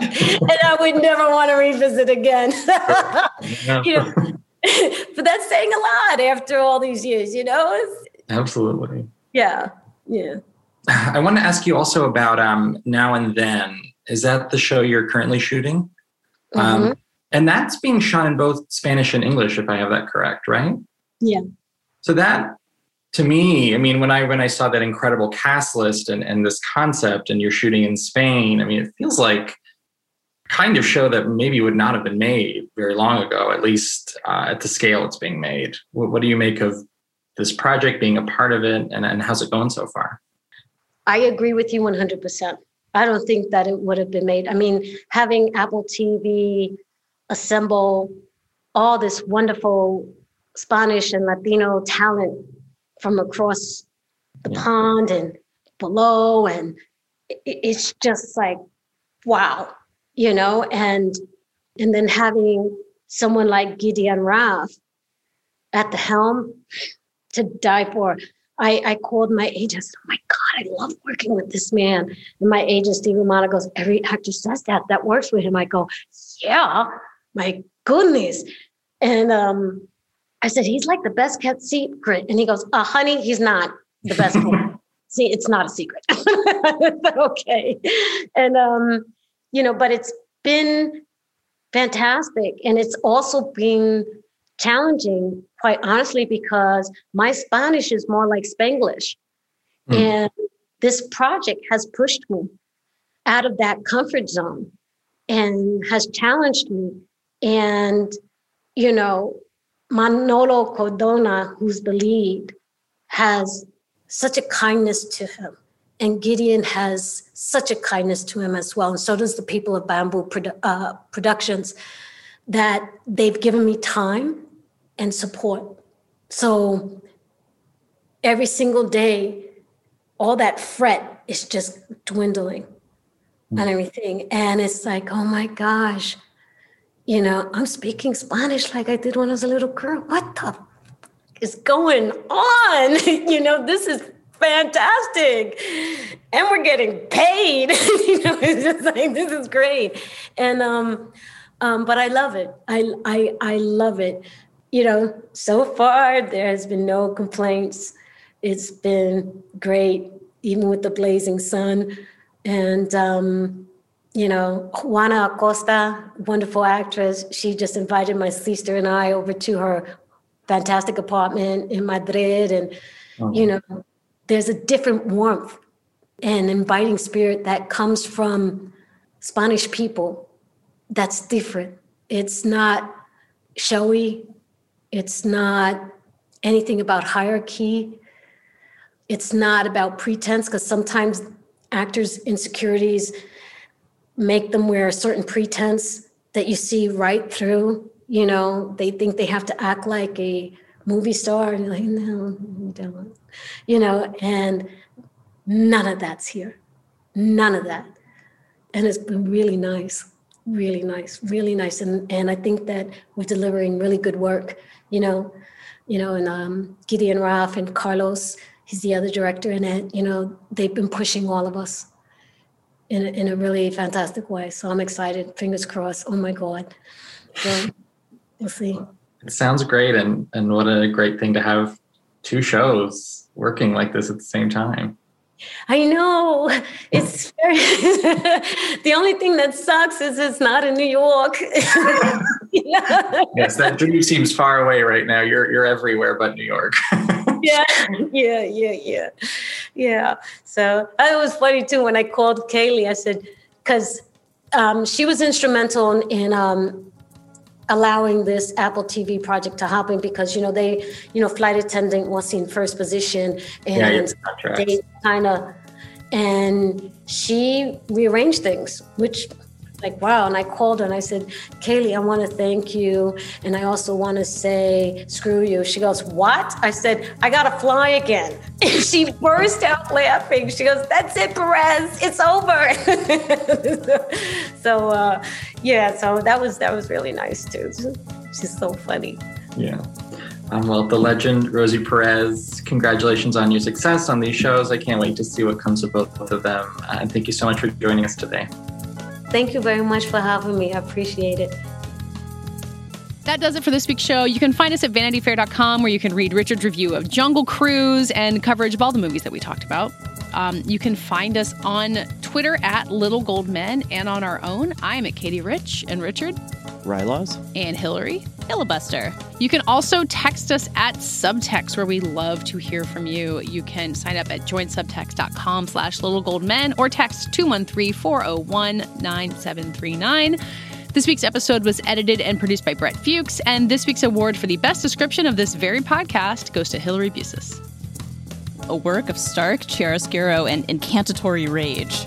and I would never want to revisit again. you know, but that's saying a lot after all these years, you know? Absolutely. Yeah. Yeah. I want to ask you also about um, Now and Then. Is that the show you're currently shooting? Um, mm-hmm. Um, and that's being shot in both Spanish and English, if I have that correct, right? Yeah. So that to me, I mean, when I when I saw that incredible cast list and, and this concept and you're shooting in Spain, I mean, it feels like kind of show that maybe would not have been made very long ago, at least uh, at the scale it's being made. What, what, do you make of this project being a part of it and, and how's it going so far? I agree with you 100%. I don't think that it would have been made. I mean, having Apple TV assemble all this wonderful Spanish and Latino talent from across the yeah. pond and below. And it's just like, wow, you know, and and then having someone like Gideon Raff at the helm to die for. I, I called my agent. Oh my God, I love working with this man. And my agent, Steve Romano, goes, Every actor says that. That works with him. I go, Yeah, my goodness. And um, I said, he's like the best kept secret. And he goes, uh, honey, he's not the best. See, it's not a secret. okay. And, um, you know, but it's been fantastic. And it's also been challenging, quite honestly, because my Spanish is more like Spanglish. Mm. And this project has pushed me out of that comfort zone and has challenged me. And, you know, Manolo Cardona, who's the lead, has such a kindness to him. And Gideon has such a kindness to him as well. And so does the people of Bamboo Produ- uh, Productions, that they've given me time and support. So every single day, all that fret is just dwindling and everything. And it's like, oh my gosh, you know, I'm speaking Spanish like I did when I was a little girl. What the f- is going on? you know, this is fantastic. And we're getting paid. you know, it's just like this is great. And um, um, but I love it. I I I love it. You know, so far there has been no complaints. It's been great, even with the blazing sun. And um, you know, Juana Acosta, wonderful actress, she just invited my sister and I over to her fantastic apartment in Madrid. And, you know, there's a different warmth and inviting spirit that comes from Spanish people that's different. It's not showy, it's not anything about hierarchy, it's not about pretense, because sometimes actors' insecurities make them wear a certain pretense that you see right through. You know, they think they have to act like a movie star, and you're like, no, you don't. You know, and none of that's here. None of that. And it's been really nice, really nice, really nice. And and I think that we're delivering really good work, you know, you know, and um, Gideon Raff and Carlos, he's the other director in it, you know, they've been pushing all of us in a, in a really fantastic way. So I'm excited. Fingers crossed. Oh my God. We'll see. It sounds great, and and what a great thing to have two shows working like this at the same time. I know it's very, the only thing that sucks is it's not in New York. Yes, that dream seems far away right now. You're you're everywhere but New York. yeah, yeah, yeah, yeah, yeah. So it was funny too when I called Kaley. I said because um, she was instrumental in, in um, allowing this Apple TV project to happen because you know they, you know, flight attendant was in first position and Yeah, they kind of, and she rearranged things, which. Like wow, and I called her and I said, "Kaley, I want to thank you, and I also want to say screw you." She goes, "What?" I said, "I gotta fly again." And she burst out laughing. She goes, "That's it, Perez. It's over." so uh, yeah, so that was that was really nice too. She's so funny. Yeah. Um, well, the legend Rosie Perez, congratulations on your success on these shows. I can't wait to see what comes of both of them. Uh, and thank you so much for joining us today. Thank you very much for having me. I appreciate it. That does it for this week's show. You can find us at vanityfair.com where you can read Richard's review of Jungle Cruise and coverage of all the movies that we talked about. Um, you can find us on Twitter at Little Gold Men and on our own. I'm at Katie Rich and Richard Rylaws? and Hillary. Filibuster. You can also text us at Subtext, where we love to hear from you. You can sign up at joinsubtext.com slash little gold men or text 213-401-9739. This week's episode was edited and produced by Brett Fuchs, and this week's award for the best description of this very podcast goes to Hillary Busis. A work of stark chiaroscuro and incantatory rage.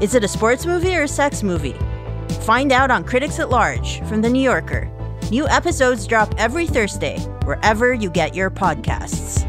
Is it a sports movie or a sex movie? Find out on Critics at Large from The New Yorker. New episodes drop every Thursday, wherever you get your podcasts.